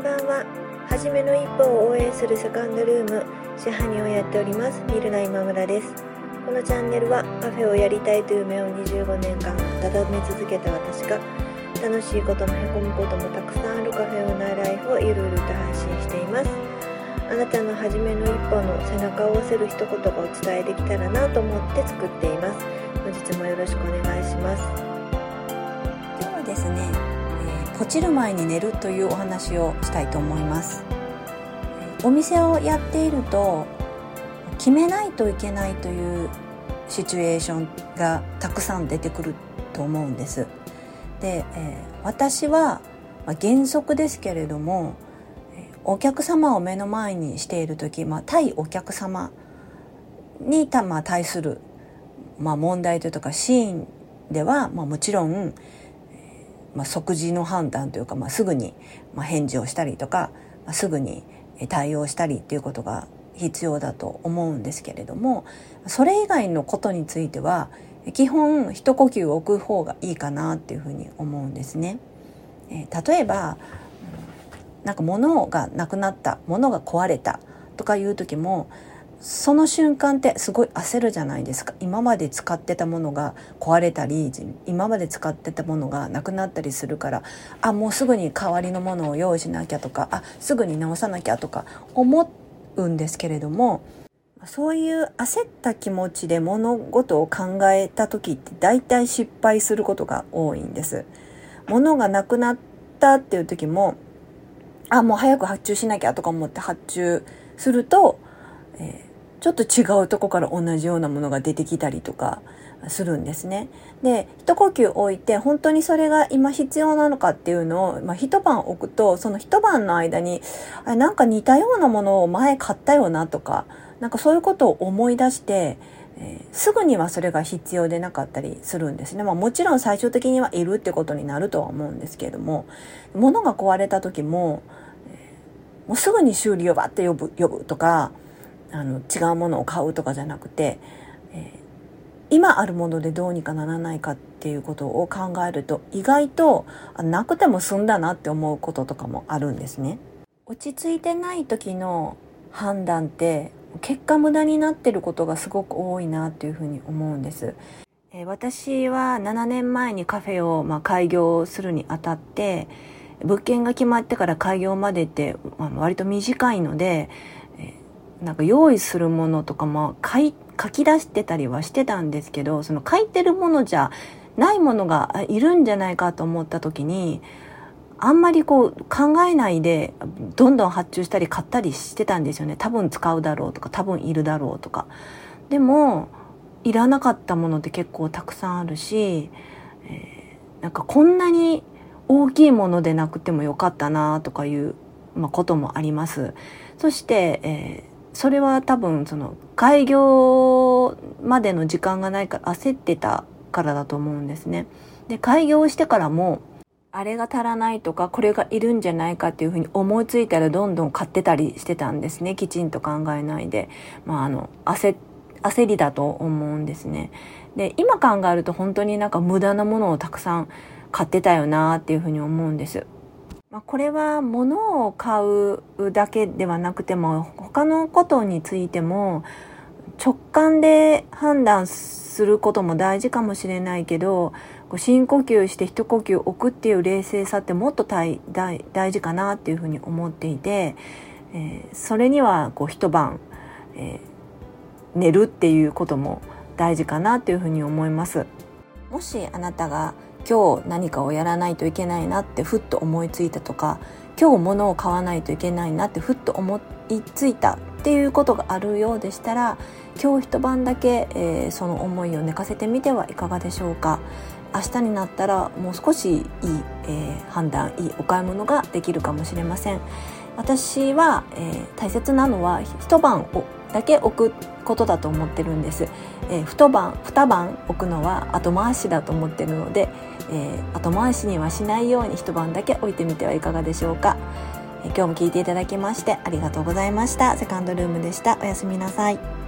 んばんは。はじめの一歩を応援するセカンドルーム、支配人をやっております、ミルナ今村です。このチャンネルはカフェをやりたいという夢を25年間温め続けた私が楽しいこともへこむこともたくさんあるカフェオーナーライフをゆるゆると配信しています。あなたの初めの一歩の背中を押せる一言がお伝えできたらなと思って作っています。本日もよろしくお願いします。今日はですねポチる前に寝るというお話をしたいと思います。お店をやっていると決めないといけないというシチュエーションがたくさん出てくると思うんです。で、えー、私は原則ですけれどもお客様を目の前にしている時、まあ、対お客様にた、まあ、対する、まあ、問題というかシーンでは、まあ、もちろんまあ、即時の判断というか、まあ、すぐに返事をしたりとか、まあ、すぐに対応したりっていうことが必要だと思うんですけれどもそれ以外のことについては基本一呼吸置く方がいいかなっていうふうに思うんですね。えー、例えばなんか物がなくなった物が壊れたとかいう時もその瞬間ってすごい焦るじゃないですか今まで使ってたものが壊れたり今まで使ってたものがなくなったりするからあもうすぐに代わりのものを用意しなきゃとかあすぐに直さなきゃとか思うんですけれどもそういう焦った気持ちで物事を考えた時って大体失敗することが多いんです。物がなくなったっていう時もあもう早く発注しなきゃとか思って発注すると、えーちょっと違うとこから同じようなものが出てきたりとかするんですね。で、一呼吸置いて本当にそれが今必要なのかっていうのを、まあ、一晩置くと、その一晩の間に、あなんか似たようなものを前買ったよなとか、なんかそういうことを思い出して、えー、すぐにはそれが必要でなかったりするんですね。まあもちろん最終的にはいるってことになるとは思うんですけれども、物が壊れた時も、もうすぐに修理をバッて呼ぶ、呼ぶとか、あの違うものを買うとかじゃなくて、えー、今あるものでどうにかならないかっていうことを考えると意外となくても済んだなって思うこととかもあるんですね。落ち着いてない時の判断って結果無駄になってることがすごく多いなっていうふうに思うんです。えー、私は7年前にカフェをまあ開業するにあたって物件が決まってから開業までって割と短いのでなんか用意するものとかも書い書き出してたりはしてたんですけどその書いてるものじゃないものがいるんじゃないかと思った時にあんまりこう考えないでどんどん発注したり買ったりしてたんですよね。多分使うだろうとか多分いるだろうとか。でもいらなかったものって結構たくさんあるし、えー、なんかこんなに大きいものでなくてもよかったなとかいう、まあ、こともあります。そして、えーそれは多分その開業までの時間がないから焦ってたからだと思うんですね。で開業してからもあれが足らないとかこれがいるんじゃないかっていうふうに思いついたらどんどん買ってたりしてたんですねきちんと考えないで、まあ、あの焦焦りだと思うんですね。で今考えると本当になんか無駄なものをたくさん買ってたよなっていうふうに思うんです。まあ、これは物を買うだけではなくても他のことについても直感で判断することも大事かもしれないけど深呼吸して一呼吸置くっていう冷静さってもっと大事かなっていうふうに思っていて、えー、それにはこう一晩、えー、寝るっていうことも大事かなっていうふうに思います。もしあなたが今日何かをやらないといけないなってふっと思いついたとか今日物を買わないといけないなってふっと思いついたっていうことがあるようでしたら今日一晩だけ、えー、その思いを寝かせてみてはいかがでしょうか。明日になったらもう少しいい、えー、判断いいお買い物ができるかもしれません。私は、えー、大切なのは一晩をだけ置くことだと思ってるんです、えー、二晩二晩置くのは後回しだと思ってるので、えー、後回しにはしないように一晩だけ置いてみてはいかがでしょうか、えー、今日も聞いていただきましてありがとうございました。セカンドルームでした。おやすみなさい。